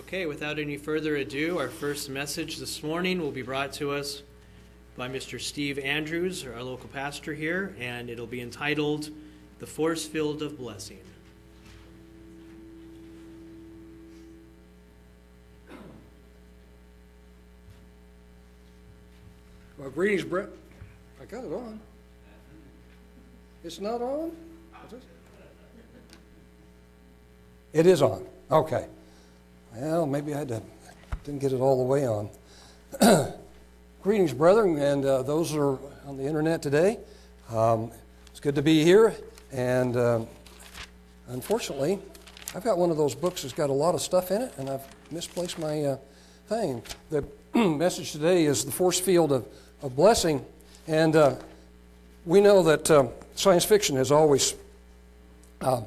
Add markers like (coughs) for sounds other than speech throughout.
Okay, without any further ado, our first message this morning will be brought to us by Mr. Steve Andrews, our local pastor here, and it'll be entitled The Force Field of Blessing. Well, greetings, Brett. I got it on. It's not on? It is on. Okay. Well, maybe I to, didn't get it all the way on. (clears throat) greetings, brethren, and uh, those are on the internet today. Um, it's good to be here, and uh, unfortunately, I've got one of those books that's got a lot of stuff in it, and I've misplaced my uh, thing. The (clears throat) message today is the force field of, of blessing, and uh, we know that um, science fiction has always uh,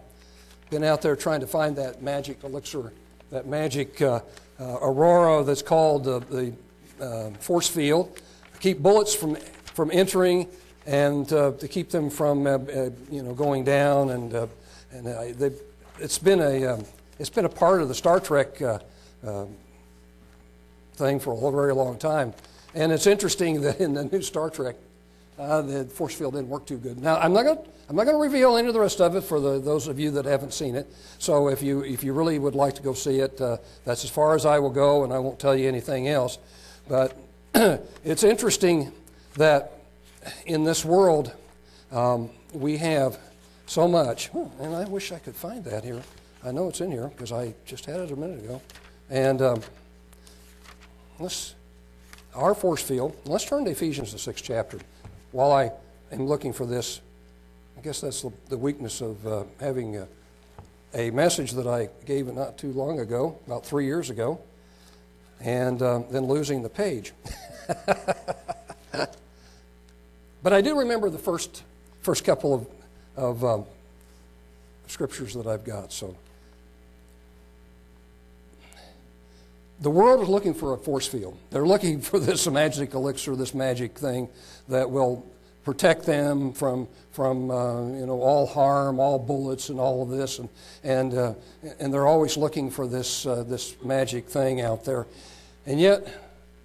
been out there trying to find that magic elixir, that magic uh, uh, aurora that's called the uh, force field, to keep bullets from from entering and uh, to keep them from uh, you know going down and and it's been a um, it's been a part of the Star Trek thing for a very long time. And it's interesting that in the new Star Trek, uh, the force field didn't work too good. Now, I'm not going to reveal any of the rest of it for the, those of you that haven't seen it. So if you if you really would like to go see it, uh, that's as far as I will go, and I won't tell you anything else. But (clears throat) it's interesting that in this world um, we have so much, and I wish I could find that here. I know it's in here because I just had it a minute ago, and. Um, let's our force field. Let's turn to Ephesians, the sixth chapter. While I am looking for this, I guess that's the, weakness of uh, having a, a, message that I gave not too long ago, about three years ago, and uh, then losing the page. (laughs) but I do remember the first first couple of, of um, scriptures that I've got. So the world is looking for a force field. They're looking for this magic elixir, this magic thing that will protect them from from uh, you know all harm, all bullets, and all of this, and and uh, and they're always looking for this uh, this magic thing out there, and yet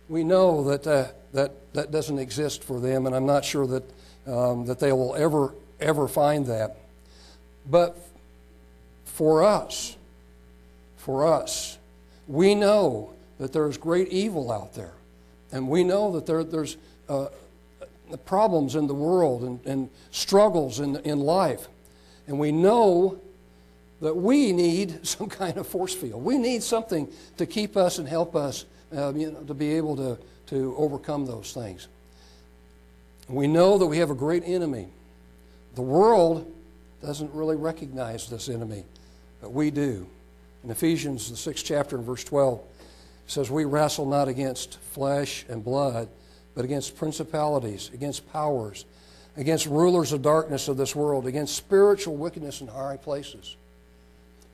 we know that uh, that that doesn't exist for them, and I'm not sure that um, that they will ever ever find that. But for us, for us, we know that there's great evil out there. And we know that there, there's uh, problems in the world and, and struggles in, in life. And we know that we need (laughs) some kind of force field. We need something to keep us and help us uh, you know, to be able to, to overcome those things. We know that we have a great enemy. The world doesn't really recognize this enemy, but we do. In Ephesians, the sixth chapter, and verse 12, it says, We wrestle not against flesh and blood, but against principalities, against powers, against rulers of darkness of this world, against spiritual wickedness in high places.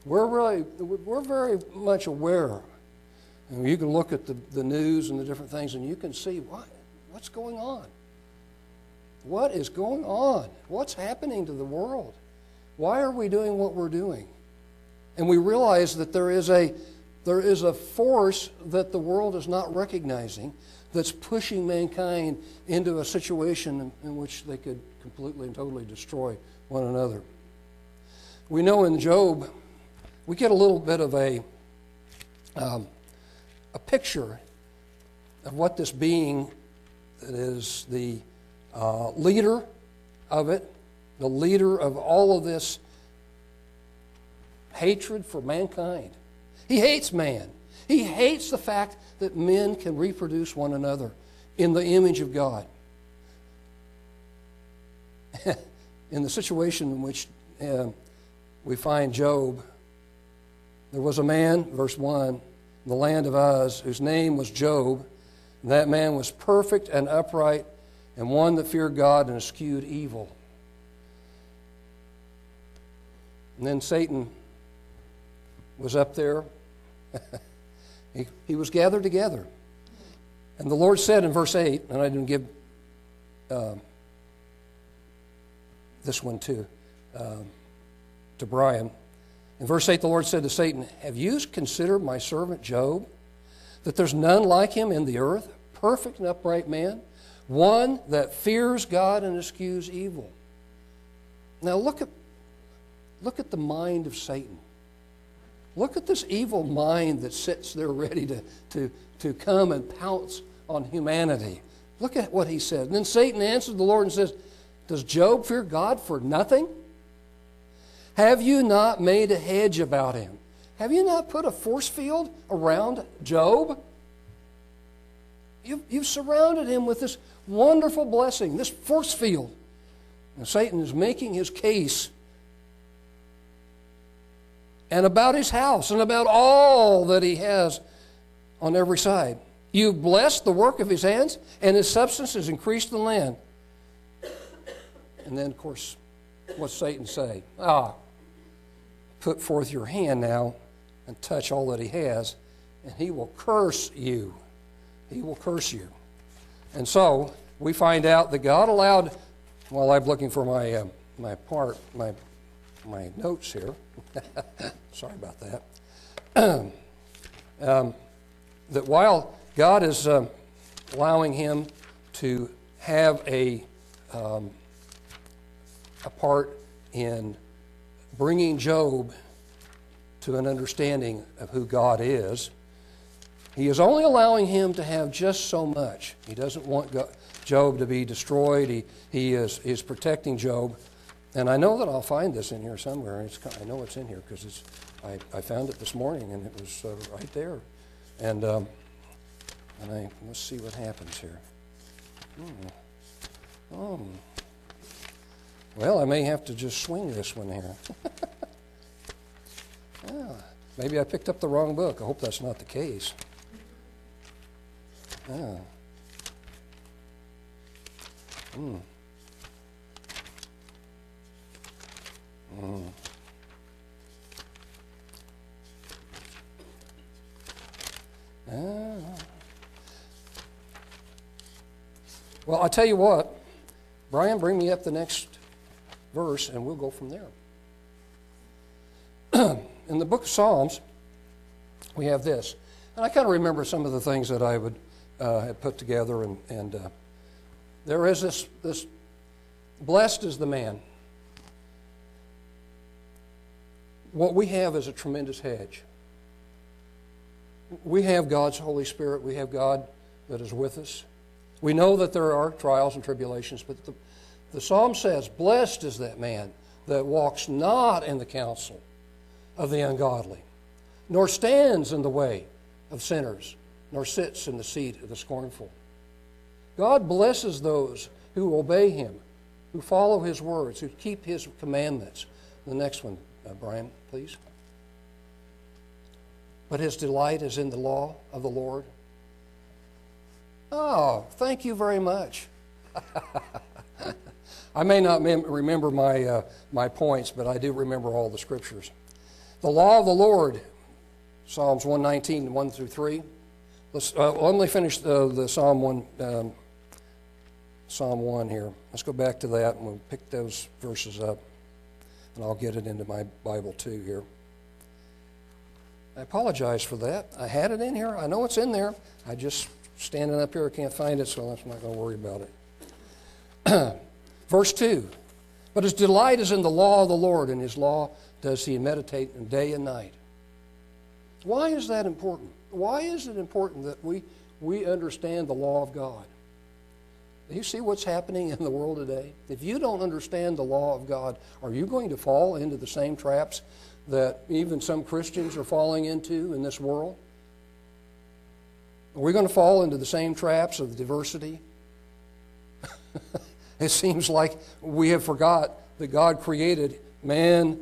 We're really, we're very much aware. And you can look at the, the news and the different things, and you can see what, what's going on. What is going on? What's happening to the world? Why are we doing what we're doing? And we realize that there is a, there is a force that the world is not recognizing that's pushing mankind into a situation in, in which they could completely and totally destroy one another. We know in Job, we get a little bit of a, um, a picture of what this being that is the uh, leader of it, the leader of all of this hatred for mankind. He hates man. He hates the fact that men can reproduce one another in the image of God. (laughs) in the situation in which uh, we find Job, there was a man, verse 1, in the land of Uz, whose name was Job. And that man was perfect and upright, and one that feared God and eschewed evil. And then Satan was up there. (laughs) he, he was gathered together. And the Lord said in verse 8, and I didn't give um, this one too, um, to Brian. In verse 8, the Lord said to Satan, Have you considered my servant Job? That there's none like him in the earth, perfect and upright man, one that fears God and eschews evil. Now look at, look at the mind of Satan. Look at this evil mind that sits there ready to, to, to come and pounce on humanity. Look at what he said. And then Satan answered the Lord and says, Does Job fear God for nothing? Have you not made a hedge about him? Have you not put a force field around Job? You've, you've surrounded him with this wonderful blessing, this force field. And Satan is making his case and about his house and about all that he has on every side. You've blessed the work of his hands, and his substance has increased the land. And then, of course, what's Satan say? Ah, put forth your hand now and touch all that he has, and he will curse you. He will curse you. And so we find out that God allowed. Well, I'm looking for my uh, my part my my notes here. (laughs) Sorry about that. (clears throat) um, that while God is uh, allowing him to have a um, a part in bringing Job to an understanding of who God is. He is only allowing him to have just so much. He doesn't want Job to be destroyed. He, he is, is protecting Job. And I know that I'll find this in here somewhere. It's, I know it's in here because I, I found it this morning and it was uh, right there. And, um, and I, let's see what happens here. Hmm. Oh. Well, I may have to just swing this one here. (laughs) yeah, maybe I picked up the wrong book. I hope that's not the case. Yeah. Hmm. Mm. Well, I'll tell you what. Brian, bring me up the next verse, and we'll go from there. (clears throat) in the book of Psalms, we have this. And I kind of remember some of the things that I would uh, put together. And, and uh, there is this, this blessed is the man. What we have is a tremendous hedge. We have God's Holy Spirit. We have God that is with us. We know that there are trials and tribulations, but the, the psalm says, Blessed is that man that walks not in the counsel of the ungodly, nor stands in the way of sinners, nor sits in the seat of the scornful. God blesses those who obey him, who follow his words, who keep his commandments. The next one, uh, Brian, please. But his delight is in the law of the Lord. Oh, thank you very much. (laughs) I may not mem- remember my, uh, my points, but I do remember all the scriptures. The law of the Lord, Psalms 119, 1 through 3. Let's, uh, let me finish the, the Psalm 1, um, Psalm 1 here. Let's go back to that and we'll pick those verses up. And I'll get it into my Bible too here. I apologize for that. I had it in here. I know it's in there. I just standing up here, can't find it, so I'm not going to worry about it. (clears throat) Verse 2 But his delight is in the law of the Lord, and his law does he meditate day and night. Why is that important? Why is it important that we, we understand the law of God? You see what's happening in the world today? If you don't understand the law of God, are you going to fall into the same traps that even some Christians are falling into in this world? Are we going to fall into the same traps of diversity? (laughs) It seems like we have forgot that God created man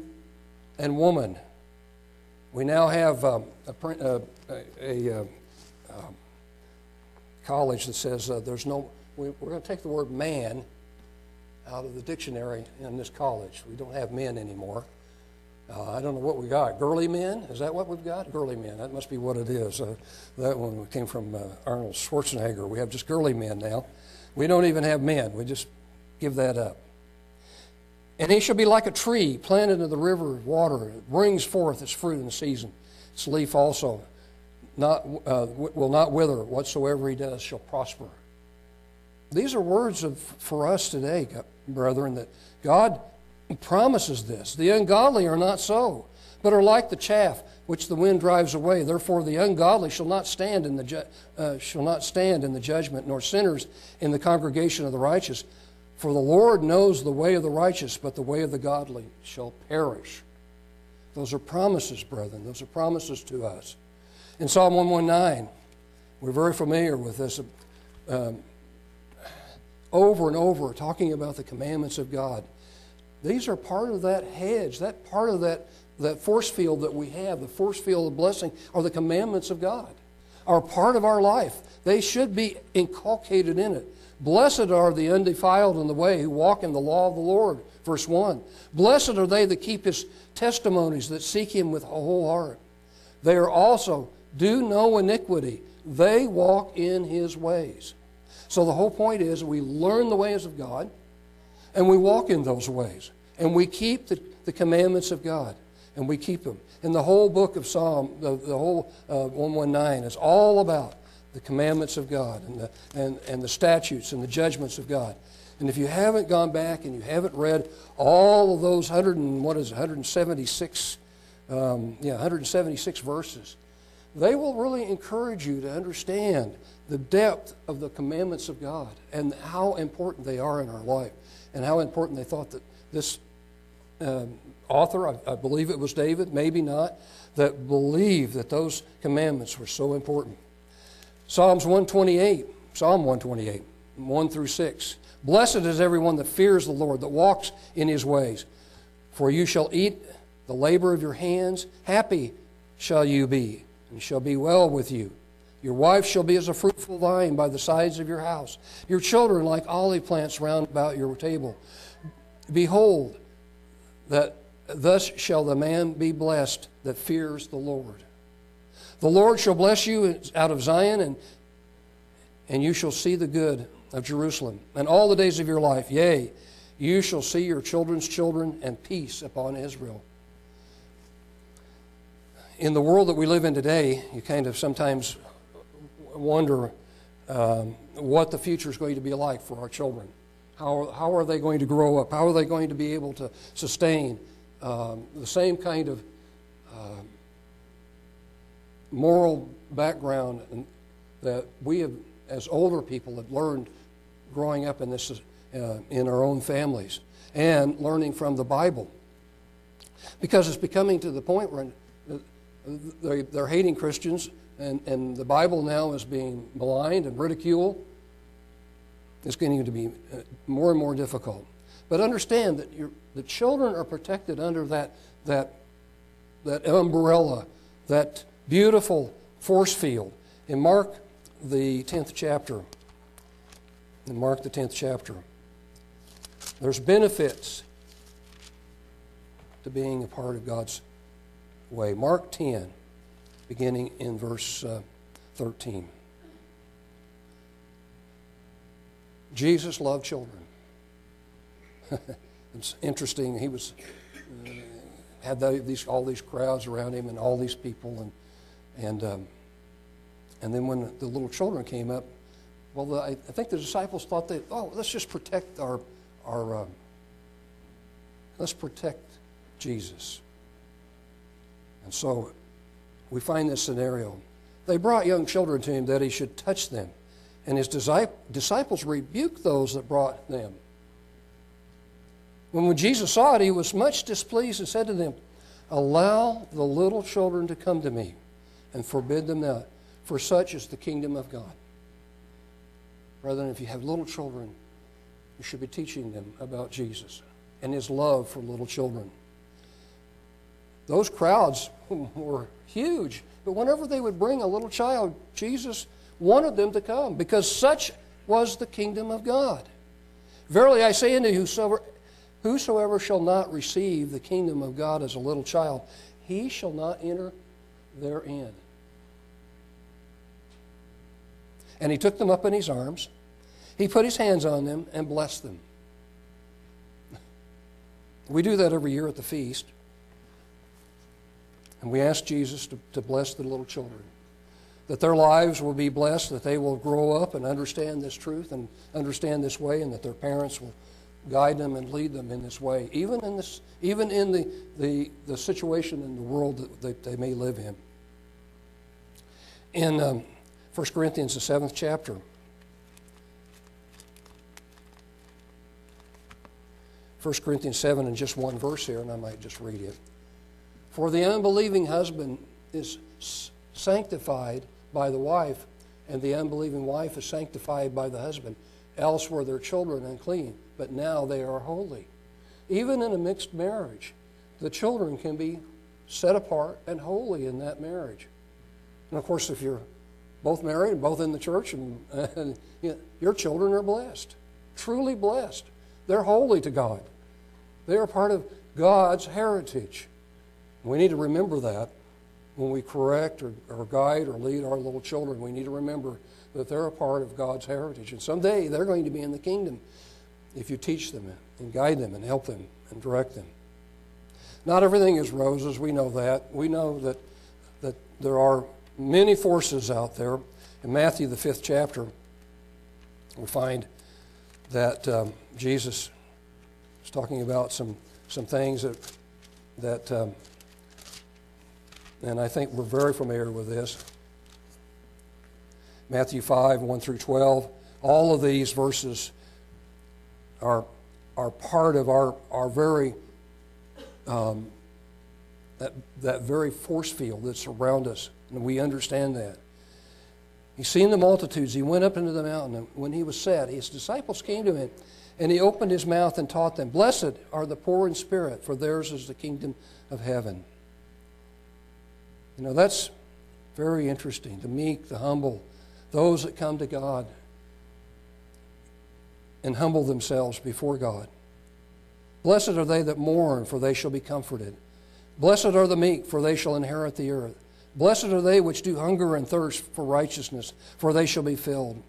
and woman. We now have um, a, uh, a, a, uh, um, college that says uh, there's no, we, are going to take the word man out of the dictionary in this college. We don't have men anymore. Uh, I don't know what we got. Girly men? Is that what we've got? Girly men. That must be what it is. Uh, that one came from uh, Arnold Schwarzenegger. We have just girly men now. We don't even have men. We just give that up. And he shall be like a tree planted in the river of water. It brings forth its fruit in the season. Its leaf also not, uh, will not wither. Whatsoever he does shall prosper. These are words of, for us today, brethren, that God promises this. The ungodly are not so, but are like the chaff which the wind drives away. Therefore, the ungodly shall not stand in the ju- uh, shall not stand in the judgment, nor sinners in the congregation of the righteous. For the Lord knows the way of the righteous, but the way of the godly shall perish. Those are promises, brethren. Those are promises to us. In Psalm 119, we're very familiar with this. Um, over and over, talking about the commandments of God. These are part of that hedge, that part of that, that force field that we have, the force field of blessing, are the commandments of God, are part of our life. They should be inculcated in it. Blessed are the undefiled in the way who walk in the law of the Lord. Verse 1. Blessed are they that keep his testimonies, that seek him with a whole heart. They are also do no iniquity. They walk in his ways. So the whole point is we learn the ways of God and we walk in those ways. And we keep the, the commandments of God and we keep them. And the whole book of Psalm, the, the whole uh, 119 is all about the commandments of God and the, and, and the statutes and the judgments of God. And if you haven't gone back and you haven't read all of those 100 and, what is it, 176, um, yeah, 176 verses, they will really encourage you to understand the depth of the commandments of God and how important they are in our life and how important they thought that this um, author, I, I believe it was David, maybe not, that believed that those commandments were so important. Psalms 128, Psalm 128, 1 through 6. Blessed is everyone that fears the Lord, that walks in his ways. For you shall eat the labor of your hands. Happy shall you be, and shall be well with you. Your wife shall be as a fruitful vine by the sides of your house, your children like olive plants round about your table. Behold, that thus shall the man be blessed that fears the Lord. The Lord shall bless you out of Zion, and, and you shall see the good of Jerusalem. And all the days of your life, yea, you shall see your children's children, and peace upon Israel. In the world that we live in today, you kind of sometimes wonder um, what the future is going to be like for our children. How, how are they going to grow up? How are they going to be able to sustain um, the same kind of uh, moral background that we have, as older people, have learned growing up in this uh, in our own families and learning from the Bible. Because it's becoming to the point where uh, they're hating Christians and, and the Bible now is being maligned and ridiculed. It's getting to be uh, more and more difficult. But understand that the children are protected under that, that, that umbrella, that beautiful force field. In Mark, the 10th chapter, in Mark, the 10th chapter, there's benefits to being a part of God's way. Mark 10 beginning in verse uh, 13. Jesus loved children. (laughs) it's interesting. He was uh, had these all these crowds around him and all these people and and um, and then when the little children came up, well, the, I think the disciples thought they oh let's just protect our our um, let's protect Jesus. And so we find this scenario. They brought young children to him that he should touch them, and his disciples rebuked those that brought them. When Jesus saw it, he was much displeased and said to them, Allow the little children to come to me, and forbid them not, for such is the kingdom of God. Brethren, if you have little children, you should be teaching them about Jesus and his love for little children. Those crowds (laughs) were huge. But whenever they would bring a little child, Jesus wanted them to come because such was the kingdom of God. Verily I say unto you, whosoever, whosoever shall not receive the kingdom of God as a little child, he shall not enter therein. And he took them up in his arms. He put his hands on them and blessed them. We do that every year at the feast. And we ask Jesus to, to bless the little children, that their lives will be blessed, that they will grow up and understand this truth and understand this way, and that their parents will guide them and lead them in this way, even in, this, even in the, the, the situation in the world that they, they may live in. In um, 1 Corinthians, the seventh chapter, 1 Corinthians 7 and just one verse here, and I might just read it. For the unbelieving husband is sanctified by the wife, and the unbelieving wife is sanctified by the husband. Else were their children unclean, but now they are holy. Even in a mixed marriage, the children can be set apart and holy in that marriage. And of course, if you're both married and both in the church, and, and you know, your children are blessed, truly blessed. They're holy to God. They are part of God's heritage. We need to remember that when we correct or, or guide or lead our little children. We need to remember that they're a part of God's heritage. And someday they're going to be in the kingdom if you teach them and guide them and help them and direct them. Not everything is roses, we know that. We know that, that there are many forces out there. In Matthew, the fifth chapter, we find that um, Jesus is talking about some, some things that, that um, and I think we're very familiar with this. Matthew 5, 1 through 12. All of these verses are, are part of our, our very, um, that, that very force field that's around us, and we understand that. He's seen the multitudes. He went up into the mountain, and when he was set, his disciples came to him and he opened his mouth and taught them Blessed are the poor in spirit, for theirs is the kingdom of heaven. You know, that's very interesting. The meek, the humble, those that come to God and humble themselves before God. Blessed are they that mourn, for they shall be comforted. Blessed are the meek, for they shall inherit the earth. Blessed are they which do hunger and thirst for righteousness, for they shall be filled.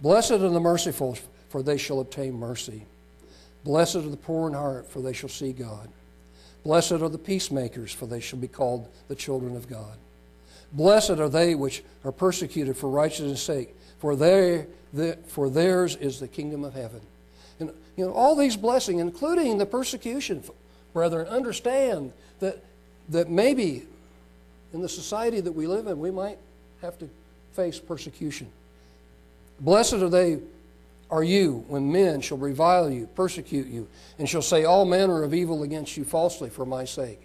Blessed are the merciful, for they shall obtain mercy. Blessed are the poor in heart, for they shall see God. Blessed are the peacemakers, for they shall be called the children of God. Blessed are they which are persecuted for righteousness' sake, for, they, the, for theirs is the kingdom of heaven. And you know, all these blessings, including the persecution, brethren, understand that, that maybe in the society that we live in, we might have to face persecution. Blessed are they are you when men shall revile you, persecute you, and shall say all manner of evil against you falsely for my sake.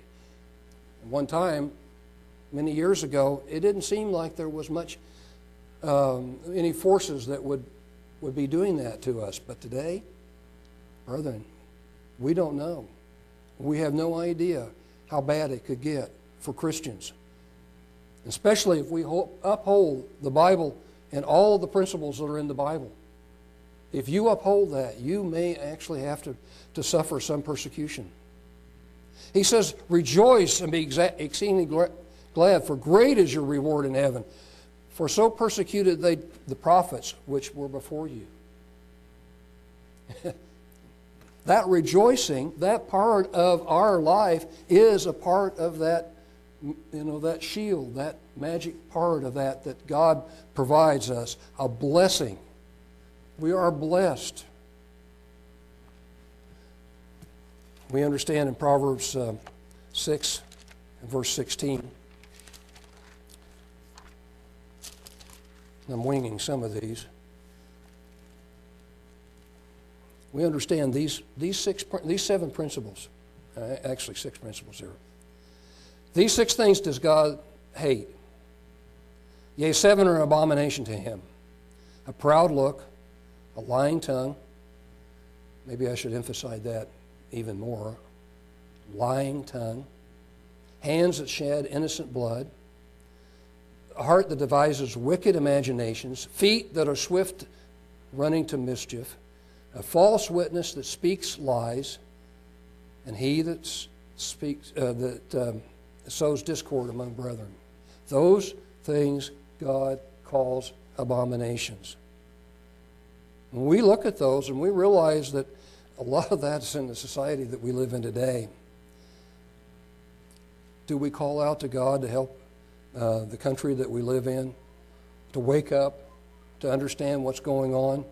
one time, many years ago, it didn't seem like there was much, um, any forces that would, would be doing that to us. But today, brethren, we don't know. We have no idea how bad it could get for Christians. Especially if we uphold the Bible and all the principles that are in the Bible. If you uphold that, you may actually have to, to suffer some persecution. He says, Rejoice and be exceedingly glad, for great is your reward in heaven. For so persecuted they the prophets which were before you. (laughs) that rejoicing, that part of our life, is a part of that, you know, that shield, that magic part of that that God provides us, a blessing. We are blessed. We understand in Proverbs uh, 6 and verse 16. I'm winging some of these. We understand these, these, six, these seven principles, uh, actually, six principles here. These six things does God hate. Yea, seven are an abomination to him a proud look, a lying tongue. Maybe I should emphasize that even more. Lying tongue. Hands that shed innocent blood. A heart that devises wicked imaginations. Feet that are swift running to mischief. A false witness that speaks lies. And he that speaks uh, that um, sows discord among brethren. Those things God calls abominations. When we look at those and we realize that a lot of that's in the society that we live in today. Do we call out to God to help uh, the country that we live in, to wake up, to understand what's going on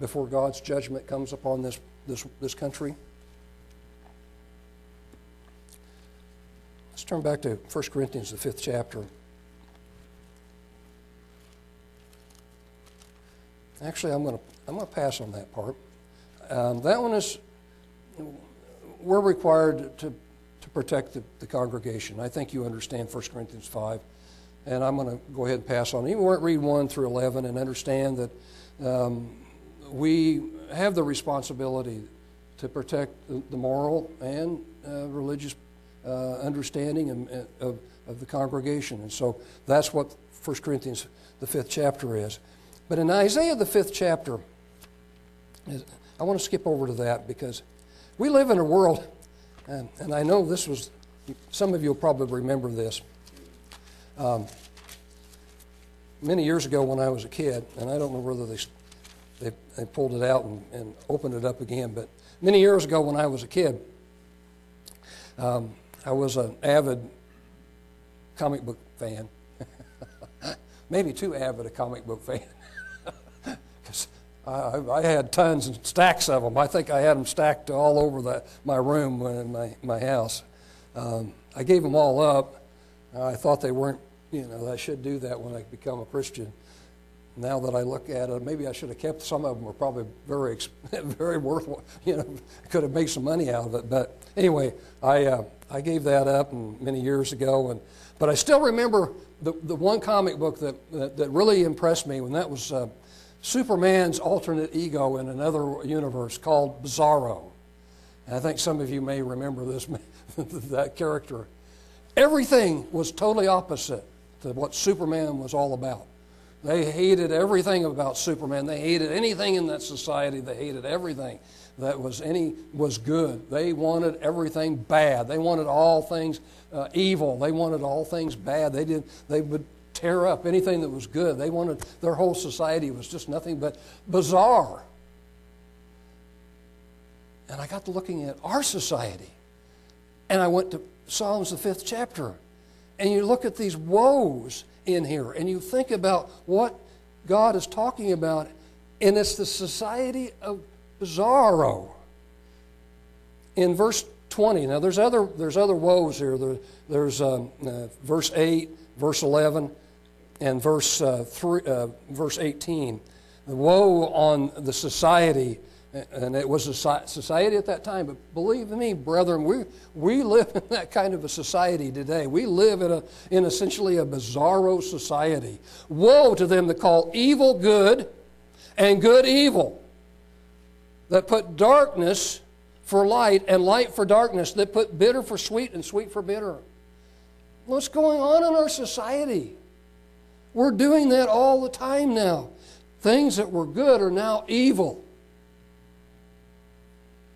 before God's judgment comes upon this, this, this country? Let's turn back to 1 Corinthians, the fifth chapter. Actually, I'm going to I'm going to pass on that part. Um, that one is we're required to to protect the, the, congregation. I think you understand 1 Corinthians 5, and I'm going to go ahead and pass on. Even read 1 through 11 and understand that um, we have the responsibility to protect the, the moral and uh, religious uh, understanding of, of, of, the congregation. And so that's what 1 Corinthians, the fifth chapter, is. But in Isaiah, the fifth chapter, I want to skip over to that because we live in a world, and, and I know this was, some of you will probably remember this. Um, many years ago when I was a kid, and I don't know whether they, they, they pulled it out and, and, opened it up again, but many years ago when I was a kid, um, I was an avid comic book fan. (laughs) Maybe too avid a comic book fan. (laughs) I, I, had tons and stacks of them. I think I had them stacked all over the, my room in my, my house. Um, I gave them all up. I thought they weren't, you know, I should do that when I become a Christian. Now that I look at it, maybe I should have kept some of them. Were probably very, (laughs) very worthwhile. You know, (laughs) could have made some money out of it. But anyway, I uh, I gave that up many years ago, and but I still remember the the one comic book that that, that really impressed me, and that was uh, Superman's alternate ego in another universe called Bizarro. And I think some of you may remember this (laughs) that character. Everything was totally opposite to what Superman was all about. They hated everything about Superman. They hated anything in that society. They hated everything that was any was good. They wanted everything bad. They wanted all things uh, evil. They wanted all things bad. They did. They would tear up anything that was good. They wanted their whole society was just nothing but bizarre. And I got to looking at our society, and I went to Psalms the fifth chapter, and you look at these woes in here, and you think about what God is talking about, and it's the society of bizarro. In verse 20, now there's other, there's other woes here. There, there's um, uh, verse 8, verse 11, and verse, uh, three, uh, verse 18. The woe on the society, and it was a society at that time, but believe me, brethren, we, we live (laughs) in that kind of a society today. We live in, a, in essentially a bizarro society. Woe to them that call evil good and good evil that put darkness for light and light for darkness, that put bitter for sweet and sweet for bitter. What's going on in our society? We're doing that all the time now. Things that were good are now evil.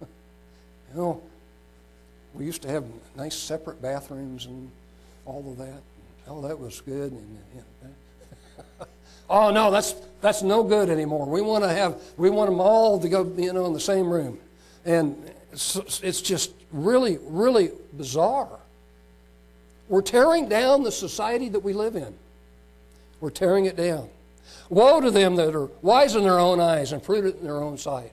(laughs) You know, we used to have nice separate bathrooms and all of that. Oh, that was good. (laughs) Oh no, that's that's no good anymore. We want to have we want them all to go, you know, in the same room, and it's, it's just really, really bizarre. We're tearing down the society that we live in. We're tearing it down. Woe to them that are wise in their own eyes and prudent in their own sight.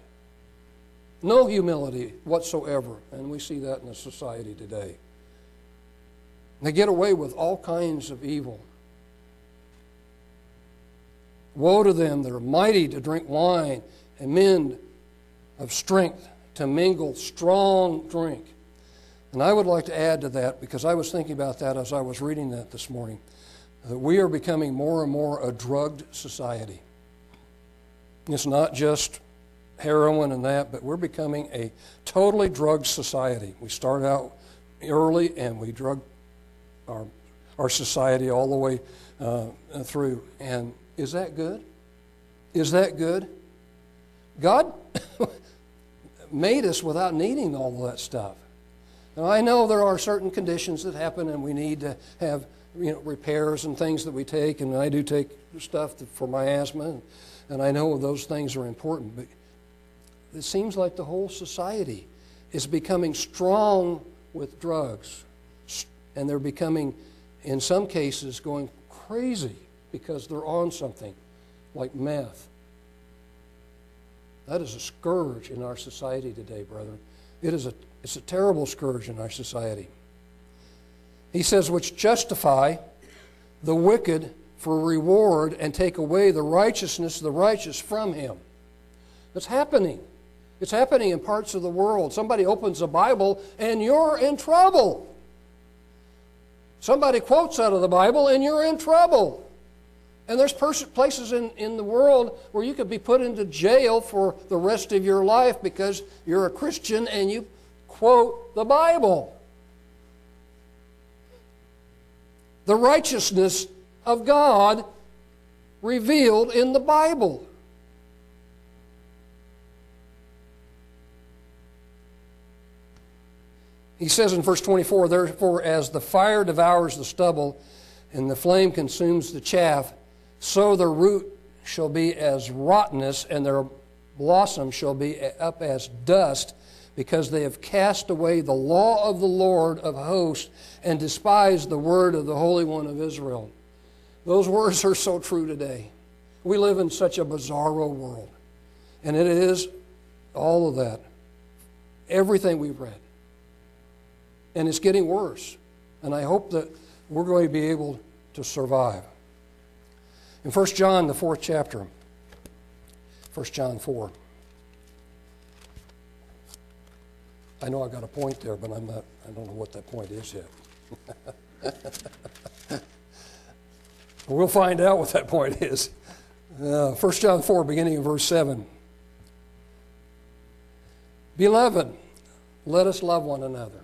No humility whatsoever, and we see that in the society today. They get away with all kinds of evil. Woe to them that are mighty to drink wine and men of strength to mingle strong drink. And I would like to add to that, because I was thinking about that as I was reading that this morning, that we are becoming more and more a drugged society. It's not just heroin and that, but we're becoming a totally drugged society. We start out early and we drug our, our society all the way uh, through. And is that good? Is that good? God (laughs) made us without needing all of that stuff. Now, I know there are certain conditions that happen, and we need to have you know, repairs and things that we take, and I do take stuff for my asthma, and I know those things are important. But it seems like the whole society is becoming strong with drugs. And they're becoming, in some cases, going crazy because they're on something like meth. That is a scourge in our society today, brethren. It is a, it's a terrible scourge in our society. He says, which justify the wicked for reward and take away the righteousness of the righteous from him. It's happening. It's happening in parts of the world. Somebody opens a Bible and you're in trouble. Somebody quotes out of the Bible and you're in trouble. And there's places in, in the world where you could be put into jail for the rest of your life because you're a Christian and you quote the Bible. The righteousness of God revealed in the Bible. He says in verse 24, Therefore, as the fire devours the stubble and the flame consumes the chaff, so the root shall be as rottenness, and their blossom shall be up as dust, because they have cast away the law of the Lord of hosts and despised the word of the Holy One of Israel. Those words are so true today. We live in such a bizarro world. And it is all of that. Everything we've read. And it's getting worse. And I hope that we're going to be able to survive. In 1 John, the fourth chapter, 1 John 4. I know I got a point there, but I'm not, I don't know what that point is yet. (laughs) we'll find out what that point is. Uh, 1 John 4, beginning in verse 7. Beloved, let us love one another.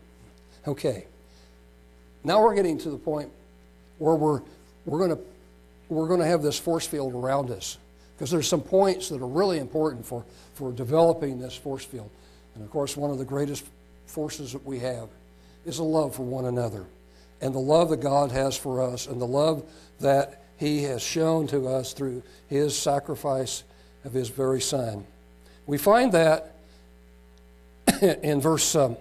Okay. Now we're getting to the point where we're, we're going we're to have this force field around us because there's some points that are really important for, for developing this force field. And of course, one of the greatest forces that we have is a love for one another. And the love that God has for us, and the love that He has shown to us through His sacrifice of His very Son. We find that (coughs) in verse, um,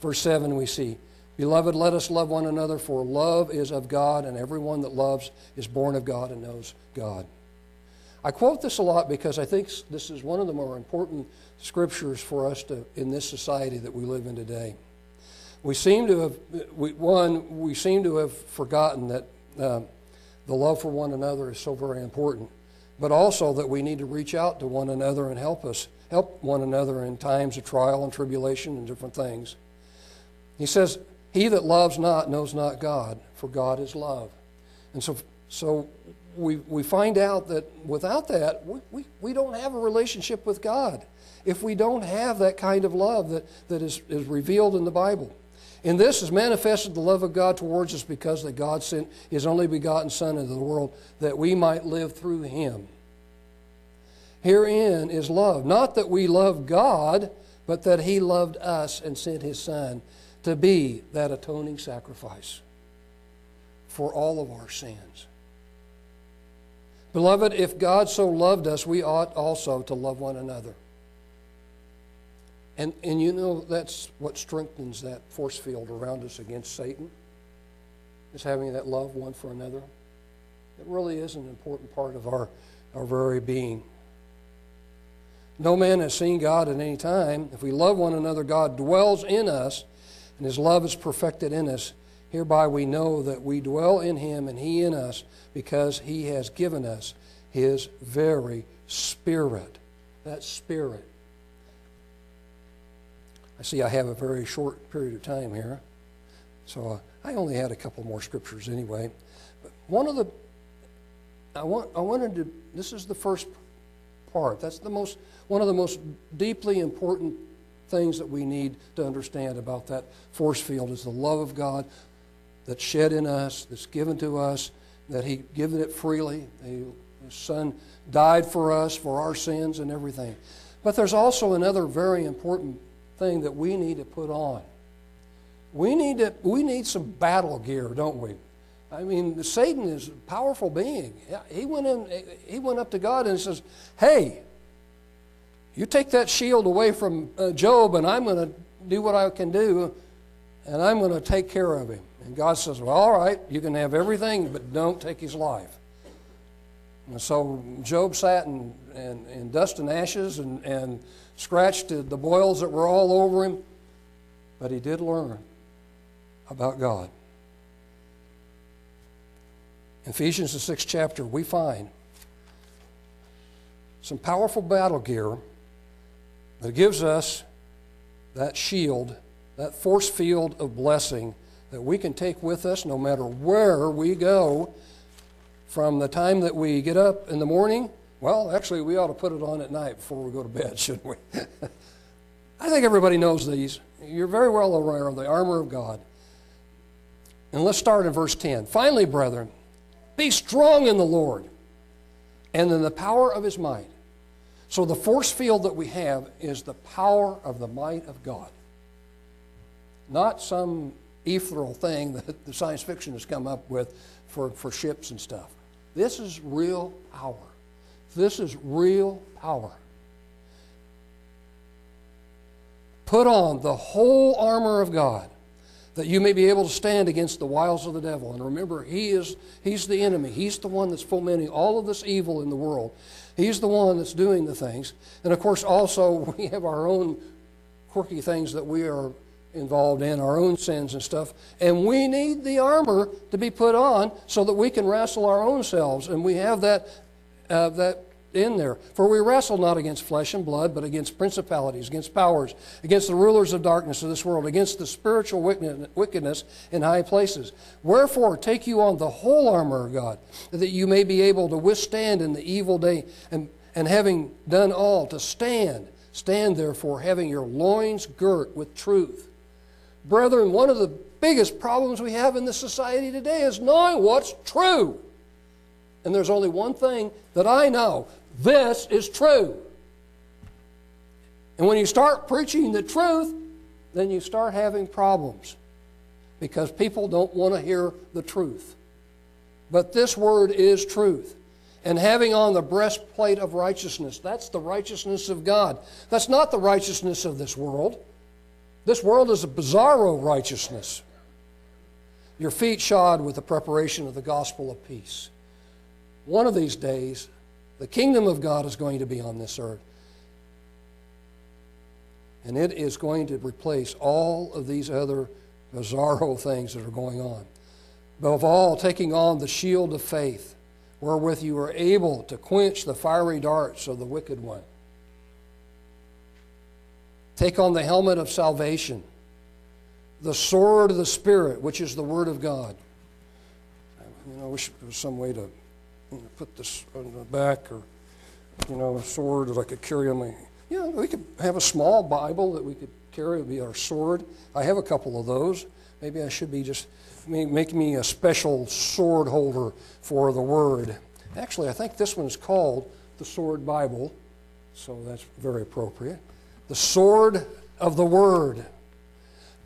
verse 7, we see Beloved, let us love one another, for love is of God, and everyone that loves is born of God and knows God. I quote this a lot because I think this is one of the more important scriptures for us to, in this society that we live in today. We seem to have, we, one, we seem to have forgotten that uh, the love for one another is so very important, but also that we need to reach out to one another and help us, help one another in times of trial and tribulation and different things. He says, he that loves not knows not God, for God is love. And so, so we, we find out that without that, we, we, we don't have a relationship with God. If we don't have that kind of love that, that is, is revealed in the Bible. In this is manifested the love of God towards us because that God sent his only begotten Son into the world that we might live through him. Herein is love. Not that we love God, but that he loved us and sent his Son to be that atoning sacrifice for all of our sins. Beloved, if God so loved us, we ought also to love one another. And, and you know, that's what strengthens that force field around us against Satan, is having that love one for another. It really is an important part of our, our very being. No man has seen God at any time. If we love one another, God dwells in us and his love is perfected in us. Hereby we know that we dwell in him and he in us because he has given us his very spirit. That spirit. I see I have a very short period of time here. So I only had a couple more scriptures anyway. But one of the I want I wanted to this is the first part. That's the most one of the most deeply important things that we need to understand about that force field is the love of God that's shed in us, that's given to us, that He given it freely. His Son died for us, for our sins and everything. But there's also another very important thing that we need to put on. We need, to, we need some battle gear, don't we? I mean, Satan is a powerful being. He went, in, he went up to God and says, Hey, You take that shield away from uh, Job, and I'm going to do what I can do, and I'm going to take care of him. And God says, Well, all right, you can have everything, but don't take his life. And so Job sat in, in, in dust and ashes and, and scratched the boils that were all over him, but he did learn about God. In Ephesians, the sixth chapter, we find some powerful battle gear that gives us that shield, that force field of blessing that we can take with us no matter where we go from the time that we get up in the morning. Well, actually, we ought to put it on at night before we go to bed, (laughs) shouldn't we? I think everybody knows these. You're very well aware of the armor of God. And let's start in verse 10. Finally, brethren, be strong in the Lord and in the power of his might. So, the force field that we have is the power of the might of God, not some ethereal thing that (laughs) the science fiction has come up with for, for ships and stuff. This is real power. This is real power. Put on the whole armor of God that you may be able to stand against the wiles of the devil. And remember, he is he's the enemy. He's the one that's fomenting all of this evil in the world. He's the one that's doing the things. And of course, also (laughs) we have our own quirky things that we are involved in, our own sins and stuff. And we need the armor to be put on so that we can wrestle our own selves. And we have that uh, that in there. For we wrestle not against flesh and blood, but against principalities, against powers, against the rulers of darkness of this world, against the spiritual wickedness in high places. Wherefore, take you on the whole armor of God, that you may be able to withstand in the evil day, and, and having done all, to stand. Stand therefore, having your loins girt with truth. Brethren, one of the biggest problems we have in this society today is knowing what's true. And there's only one thing that I know this is true. And when you start preaching the truth, then you start having problems because people don't want to hear the truth. But this word is truth. And having on the breastplate of righteousness, that's the righteousness of God. That's not the righteousness of this world. This world is a bizarro righteousness. Your feet shod with the preparation of the gospel of peace. One of these days, the kingdom of God is going to be on this earth. And it is going to replace all of these other bizarro things that are going on. Above all, taking on the shield of faith, wherewith you are able to quench the fiery darts of the wicked one. Take on the helmet of salvation, the sword of the Spirit, which is the Word of God. You know, I wish there was some way to you know, put this on the back or, you know, a sword that I could carry on my. Know, we could have a small Bible that we could carry, it would be our sword. I have a couple of those. Maybe I should be just make me a special sword holder for the Word. Actually, I think this one is called the Sword Bible, so that's very appropriate. The sword of the Word,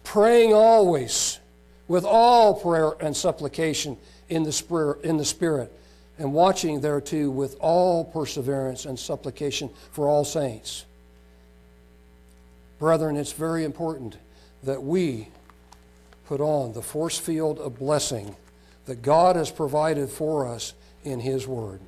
praying always with all prayer and supplication in the Spirit. In the spirit and watching thereto with all perseverance and supplication for all saints. Brethren, it's very important that we put on the force field of blessing that God has provided for us in His Word.